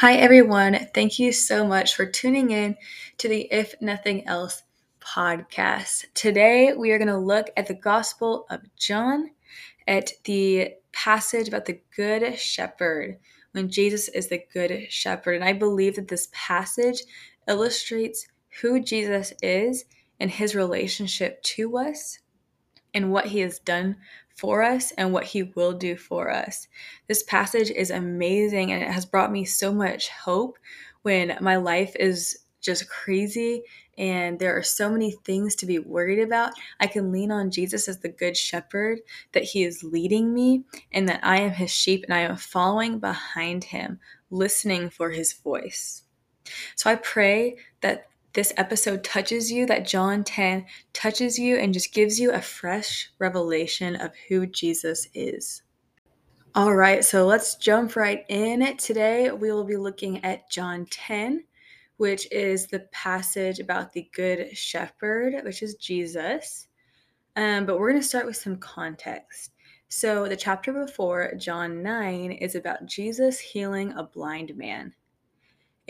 Hi, everyone. Thank you so much for tuning in to the If Nothing Else podcast. Today, we are going to look at the Gospel of John, at the passage about the Good Shepherd, when Jesus is the Good Shepherd. And I believe that this passage illustrates who Jesus is and his relationship to us and what he has done for us and what he will do for us. This passage is amazing and it has brought me so much hope when my life is just crazy and there are so many things to be worried about. I can lean on Jesus as the good shepherd, that he is leading me, and that I am his sheep and I am following behind him, listening for his voice. So I pray that this episode touches you, that John 10 touches you and just gives you a fresh revelation of who Jesus is. All right, so let's jump right in. Today we will be looking at John 10, which is the passage about the Good Shepherd, which is Jesus. Um, but we're going to start with some context. So, the chapter before, John 9, is about Jesus healing a blind man.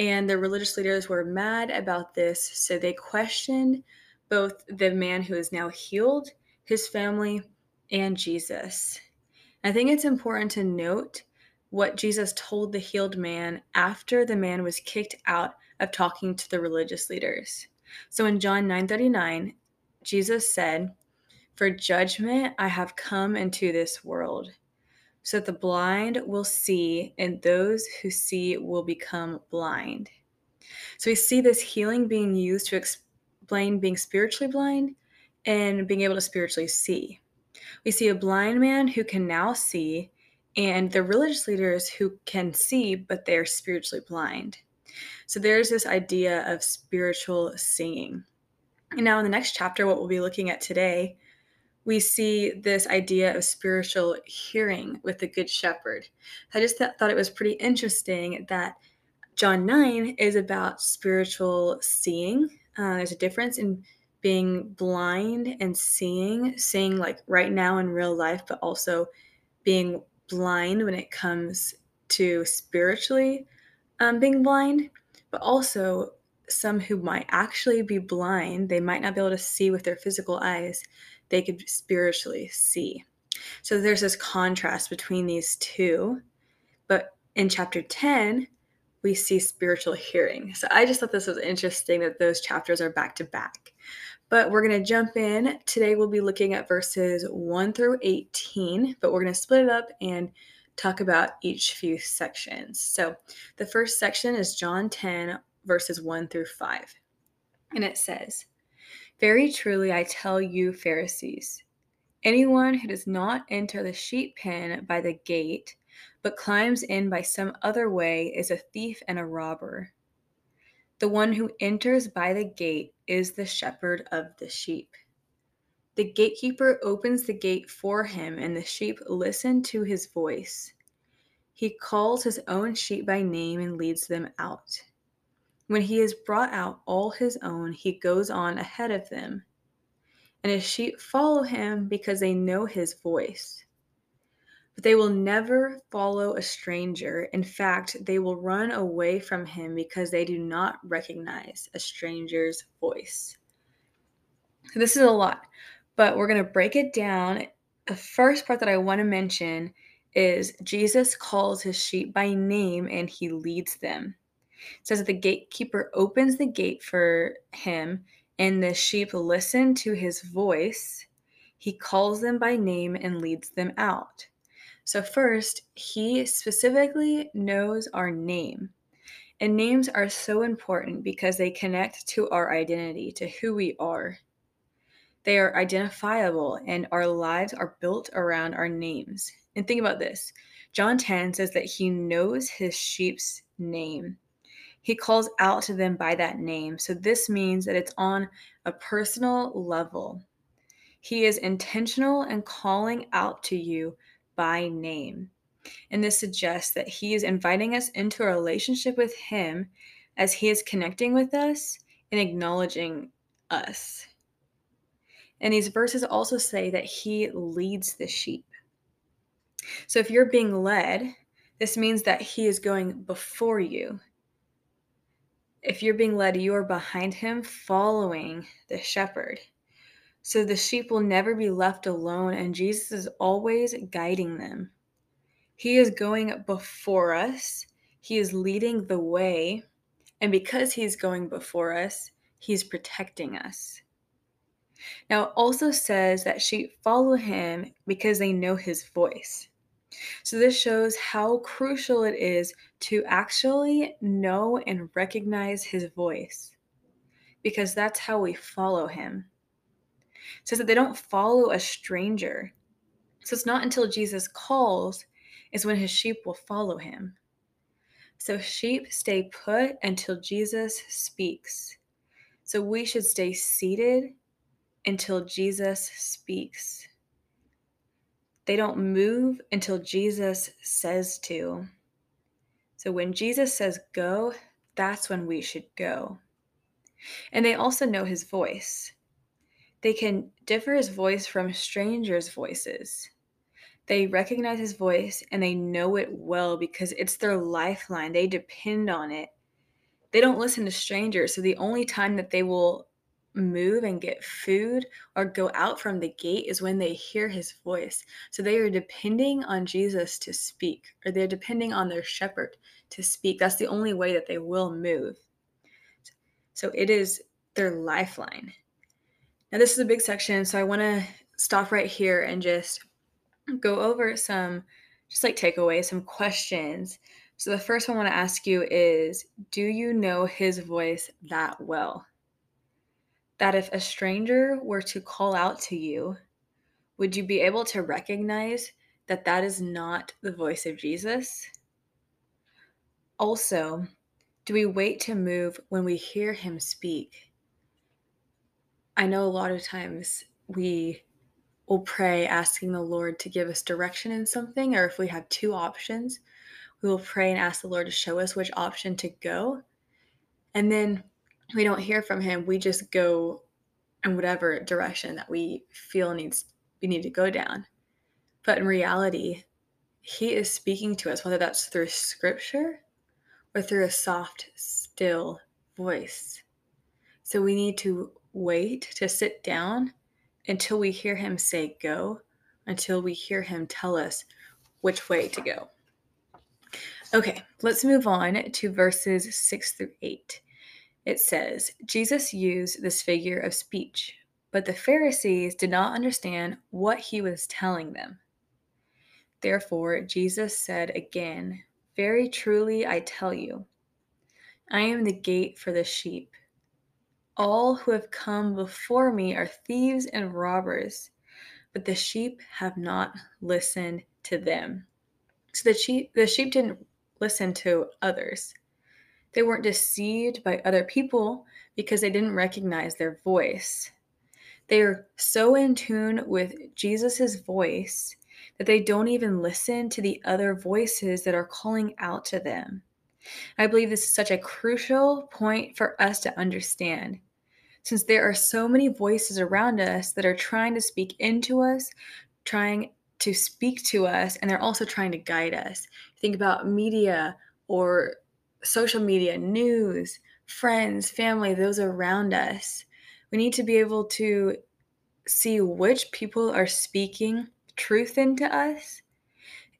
And the religious leaders were mad about this, so they questioned both the man who is now healed, his family, and Jesus. I think it's important to note what Jesus told the healed man after the man was kicked out of talking to the religious leaders. So in John 9:39, Jesus said, "For judgment I have come into this world, so that the blind will see, and those who see will become blind. So we see this healing being used to explain being spiritually blind and being able to spiritually see. We see a blind man who can now see, and the religious leaders who can see, but they're spiritually blind. So there's this idea of spiritual seeing. And now, in the next chapter, what we'll be looking at today we see this idea of spiritual hearing with the Good Shepherd. I just th- thought it was pretty interesting that John 9 is about spiritual seeing. Uh, there's a difference in being blind and seeing, seeing like right now in real life, but also being blind when it comes to spiritually um, being blind, but also some who might actually be blind, they might not be able to see with their physical eyes, they could spiritually see. So there's this contrast between these two. But in chapter 10, we see spiritual hearing. So I just thought this was interesting that those chapters are back to back. But we're going to jump in. Today we'll be looking at verses 1 through 18, but we're going to split it up and talk about each few sections. So the first section is John 10, verses 1 through 5. And it says, very truly, I tell you, Pharisees, anyone who does not enter the sheep pen by the gate, but climbs in by some other way, is a thief and a robber. The one who enters by the gate is the shepherd of the sheep. The gatekeeper opens the gate for him, and the sheep listen to his voice. He calls his own sheep by name and leads them out. When he has brought out all his own, he goes on ahead of them. And his sheep follow him because they know his voice. But they will never follow a stranger. In fact, they will run away from him because they do not recognize a stranger's voice. This is a lot, but we're going to break it down. The first part that I want to mention is Jesus calls his sheep by name and he leads them. It says that the gatekeeper opens the gate for him, and the sheep listen to his voice. He calls them by name and leads them out. So, first, he specifically knows our name. And names are so important because they connect to our identity, to who we are. They are identifiable, and our lives are built around our names. And think about this John 10 says that he knows his sheep's name. He calls out to them by that name. So this means that it's on a personal level. He is intentional and calling out to you by name. And this suggests that he is inviting us into a relationship with him as he is connecting with us and acknowledging us. And these verses also say that he leads the sheep. So if you're being led, This means that he is going before you. If you're being led, you are behind him, following the shepherd. So the sheep will never be left alone, and Jesus is always guiding them. He is going before us, He is leading the way, and because He's going before us, He's protecting us. Now, it also says that sheep follow Him because they know His voice. So, this shows how crucial it is to actually know and recognize His voice because that's how we follow Him. It says that they don't follow a stranger. So, it's not until Jesus calls is when his sheep will follow him. So sheep stay put until Jesus speaks. So we should stay seated until Jesus speaks. They don't move until Jesus says to. So when Jesus says go, that's when we should go. And they also know his voice. They can differ his voice from strangers' voices. They recognize his voice and they know it well because it's their lifeline. They depend on it. They don't listen to strangers. So the only time that they will move and get food or go out from the gate is when they hear his voice. So they are depending on Jesus to speak, or they're depending on their shepherd to speak. That's the only way that they will move. So it is their lifeline. Now, this is a big section, so I want to stop right here and just go over some just like takeaways, some questions. So the first one I want to ask you is Do you know his voice that well? That if a stranger were to call out to you, would you be able to recognize that that is not the voice of Jesus? Also, do we wait to move when we hear him speak? I know a lot of times we we'll pray asking the Lord to give us direction in something, or if we have two options, we will pray and ask the Lord to show us which option to go. And then we don't hear from him, we just go in whatever direction that we feel needs we need to go down. But in reality, he is speaking to us, whether that's through scripture or through a soft, still voice. So we need to wait to sit down until we hear him say go, until we hear him tell us which way to go. Okay, let's move on to verses 6 through 8. It says, Jesus used this figure of speech, but the Pharisees did not understand what he was telling them. Therefore, Jesus said again, Very truly I tell you, I am the gate for the sheep. All who have come before me are thieves and robbers, but the sheep have not listened to them. So the sheep, the sheep didn't listen to others. They weren't deceived by other people because they didn't recognize their voice. They are so in tune with Jesus' voice that they don't even listen to the other voices that are calling out to them. I believe this is such a crucial point for us to understand since there are so many voices around us that are trying to speak into us, trying to speak to us, and they're also trying to guide us. Think about media or social media, news, friends, family, those around us. We need to be able to see which people are speaking truth into us.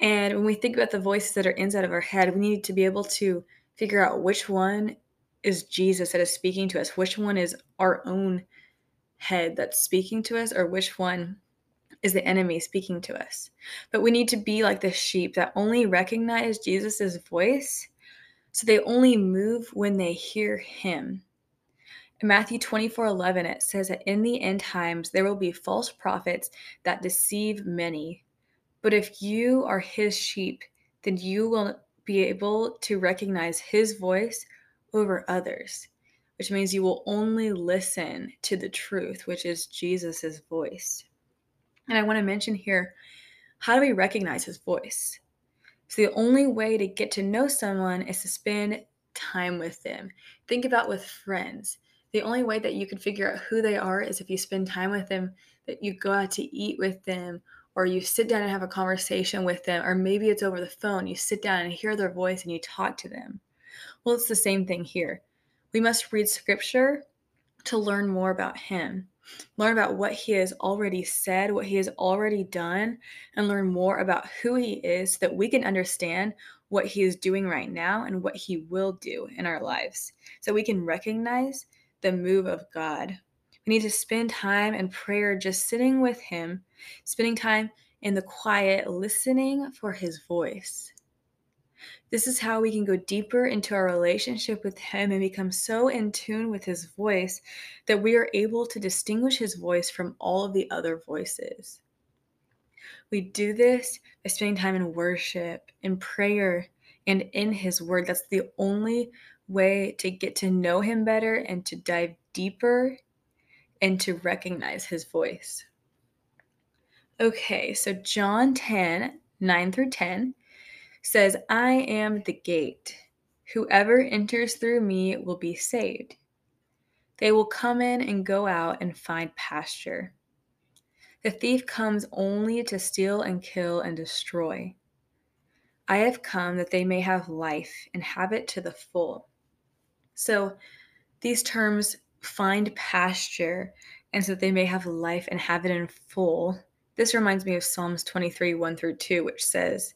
And when we think about the voices that are inside of our head, we need to be able to figure out which one is Jesus that is speaking to us? Which one is our own head that's speaking to us, or which one is the enemy speaking to us? But we need to be like the sheep that only recognize Jesus' voice, so they only move when they hear him. In Matthew 24 11, it says that in the end times there will be false prophets that deceive many. But if you are his sheep, then you will be able to recognize his voice over others, which means you will only listen to the truth, which is Jesus' voice. And I want to mention here how do we recognize his voice? So, the only way to get to know someone is to spend time with them. Think about with friends. The only way that you can figure out who they are is if you spend time with them, that you go out to eat with them, or you sit down and have a conversation with them, or maybe it's over the phone. You sit down and hear their voice and you talk to them. Well, it's the same thing here. We must read scripture to learn more about Him, learn about what He has already said, what He has already done, and learn more about who He is so that we can understand what He is doing right now and what He will do in our lives. So we can recognize the move of God. We need to spend time in prayer just sitting with Him, spending time in the quiet, listening for His voice. This is how we can go deeper into our relationship with Him and become so in tune with His voice that we are able to distinguish His voice from all of the other voices. We do this by spending time in worship, in prayer, and in His Word. That's the only way to get to know Him better and to dive deeper and to recognize His voice. Okay, so John 10 9 through 10 says, I am the gate. Whoever enters through me will be saved. They will come in and go out and find pasture. The thief comes only to steal and kill and destroy. I have come that they may have life and have it to the full. So these terms find pasture and so that they may have life and have it in full. This reminds me of Psalms 23 1 through 2, which says,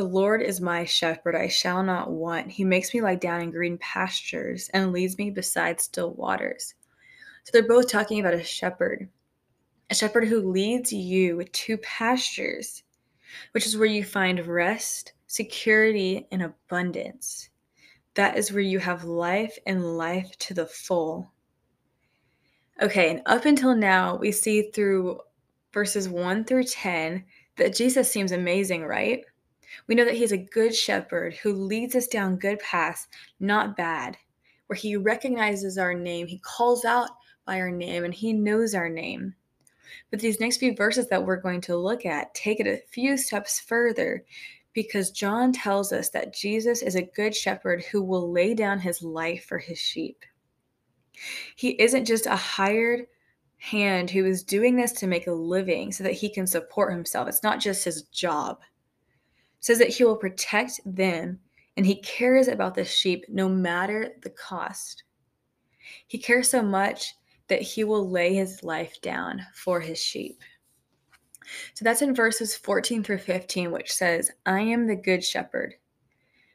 the Lord is my shepherd, I shall not want. He makes me lie down in green pastures and leads me beside still waters. So they're both talking about a shepherd, a shepherd who leads you to pastures, which is where you find rest, security, and abundance. That is where you have life and life to the full. Okay, and up until now, we see through verses 1 through 10 that Jesus seems amazing, right? We know that He's a good shepherd who leads us down good paths, not bad, where He recognizes our name, He calls out by our name, and He knows our name. But these next few verses that we're going to look at take it a few steps further because John tells us that Jesus is a good shepherd who will lay down his life for his sheep. He isn't just a hired hand who is doing this to make a living so that he can support himself. It's not just his job says that he will protect them and he cares about the sheep no matter the cost. He cares so much that he will lay his life down for his sheep. So that's in verses 14 through 15, which says, I am the good shepherd.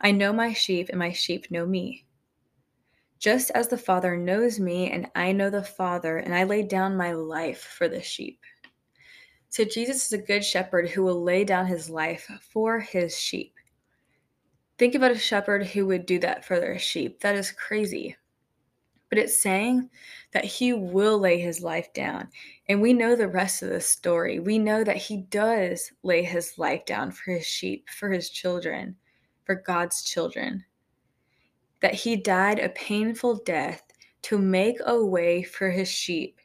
I know my sheep, and my sheep know me. Just as the Father knows me, and I know the Father, and I lay down my life for the sheep. So Jesus is a good shepherd who will lay down his life for his sheep. Think about a shepherd who would do that for their sheep. That is crazy. But it's saying that he will lay his life down. And we know the rest of the story. We know that he does lay his life down for his sheep, for his children, for God's children. That he died a painful death to make a way for his sheep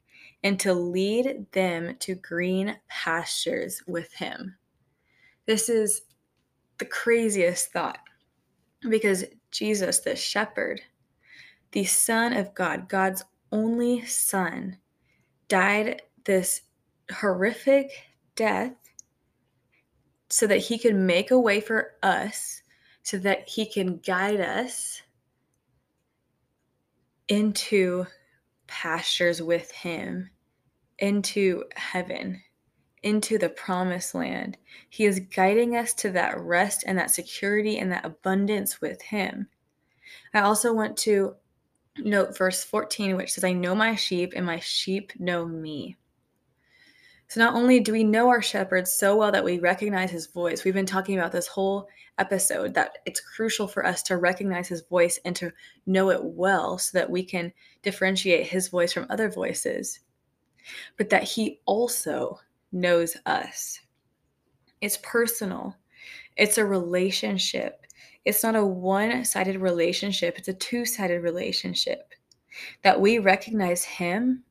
and to lead them to green pastures with him. This is the craziest thought because Jesus, the shepherd, the Son of God, God's only Son, died this horrific death so that he could make a way for us, so that he can guide us into pastures with him into heaven, into the promised land. He is guiding us to that rest and that security and that abundance with Him. I also want to note verse 14, which says, I know my sheep, and my sheep know me. So, not only do we know our shepherd so well that we recognize his voice, we've been talking about this whole episode that it's crucial for us to recognize his voice and to know it well so that we can differentiate his voice from other voices but that He also knows us. It's personal, it's a relationship. It's not a one sided relationship, it's a two sided relationship. That we recognize Him,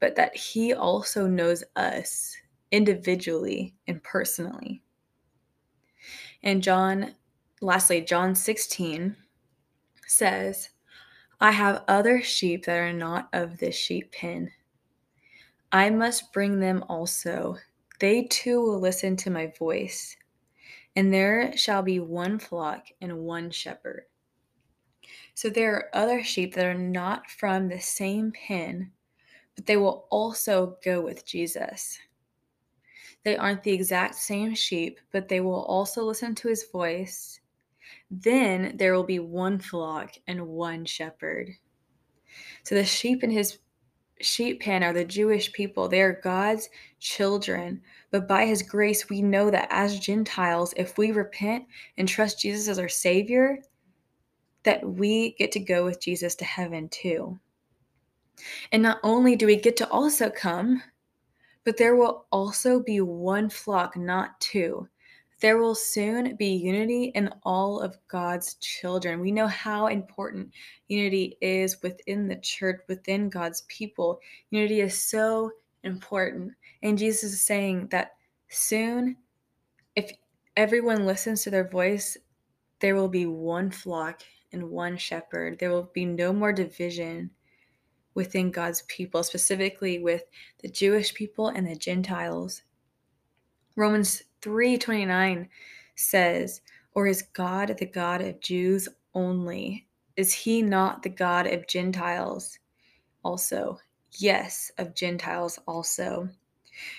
but that He also knows us individually and personally. And John, lastly, John 16 says, I have other sheep that are not of this sheep pen. I must bring them also. they too will listen to my voice, and there shall be one flock and one shepherd. So there are other sheep that are not from the same pen, but they will also go with Jesus. They aren't the exact same sheep, but they will also listen to his voice. Then there will be one flock and one shepherd. So the sheep in his sheep pen are the Jewish people. They are God's children. But by his grace, we know that as Gentiles, if we repent and trust Jesus as our Savior, that we get to go with Jesus to heaven too. And not only do we get to also come, but there will also be one flock, not two. There will soon be unity in all of God's children. We know how important unity is within the church, within God's people. Unity is so important. And Jesus is saying that soon, if everyone listens to their voice, there will be one flock and one shepherd. There will be no more division within God's people, specifically with the Jewish people and the Gentiles. Romans 3:29 says, "Or is God the God of Jews only? Is he not the God of Gentiles also?" Yes, of Gentiles also.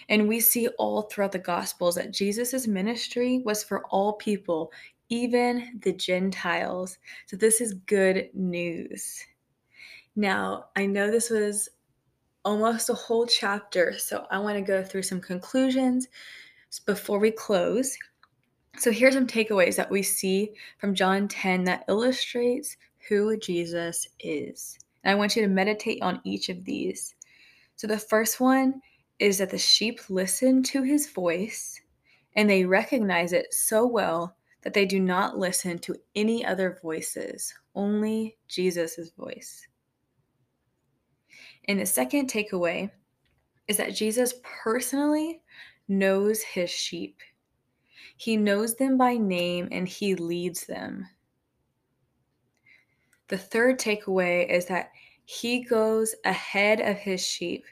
And we see all throughout the Gospels that Jesus' ministry was for all people, even the Gentiles. So this is good news. Now, I know this was almost a whole chapter, so I want to go through some conclusions before we close. So here's some takeaways that we see from John 10 that illustrates who Jesus is. And I want you to meditate on each of these. So the first one is that the sheep listen to his voice and they recognize it so well that they do not listen to any other voices, only Jesus' voice. And the second takeaway is that Jesus personally knows his sheep. He knows them by name and he leads them. The third takeaway is that he goes ahead of his sheep,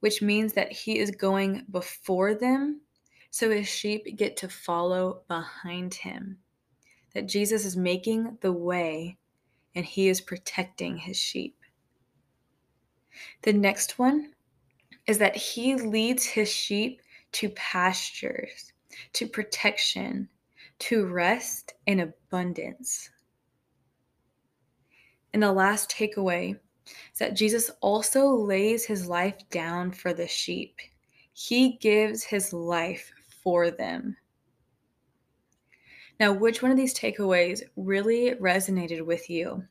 which means that he is going before them so his sheep get to follow behind him. That Jesus is making the way and he is protecting his sheep. The next one is that he leads his sheep to pastures, to protection, to rest and abundance. And the last takeaway is that Jesus also lays his life down for the sheep. He gives his life for them. Now, which one of these takeaways really resonated with you?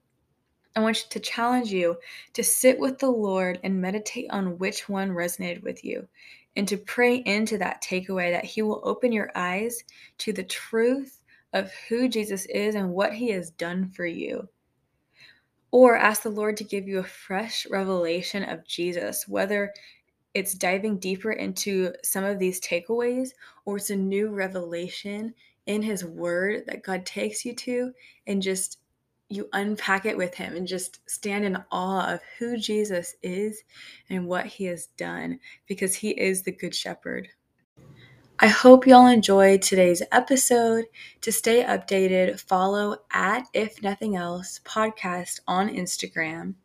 I want to challenge you to sit with the Lord and meditate on which one resonated with you and to pray into that takeaway that He will open your eyes to the truth of who Jesus is and what He has done for you. Or ask the Lord to give you a fresh revelation of Jesus, whether it's diving deeper into some of these takeaways or it's a new revelation in His Word that God takes you to and just you unpack it with him and just stand in awe of who Jesus is and what he has done because he is the good shepherd. I hope y'all enjoyed today's episode. To stay updated, follow at If Nothing Else podcast on Instagram.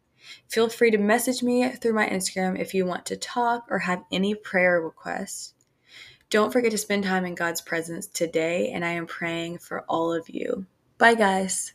Feel free to message me through my Instagram if you want to talk or have any prayer requests. Don't forget to spend time in God's presence today, and I am praying for all of you. Bye, guys.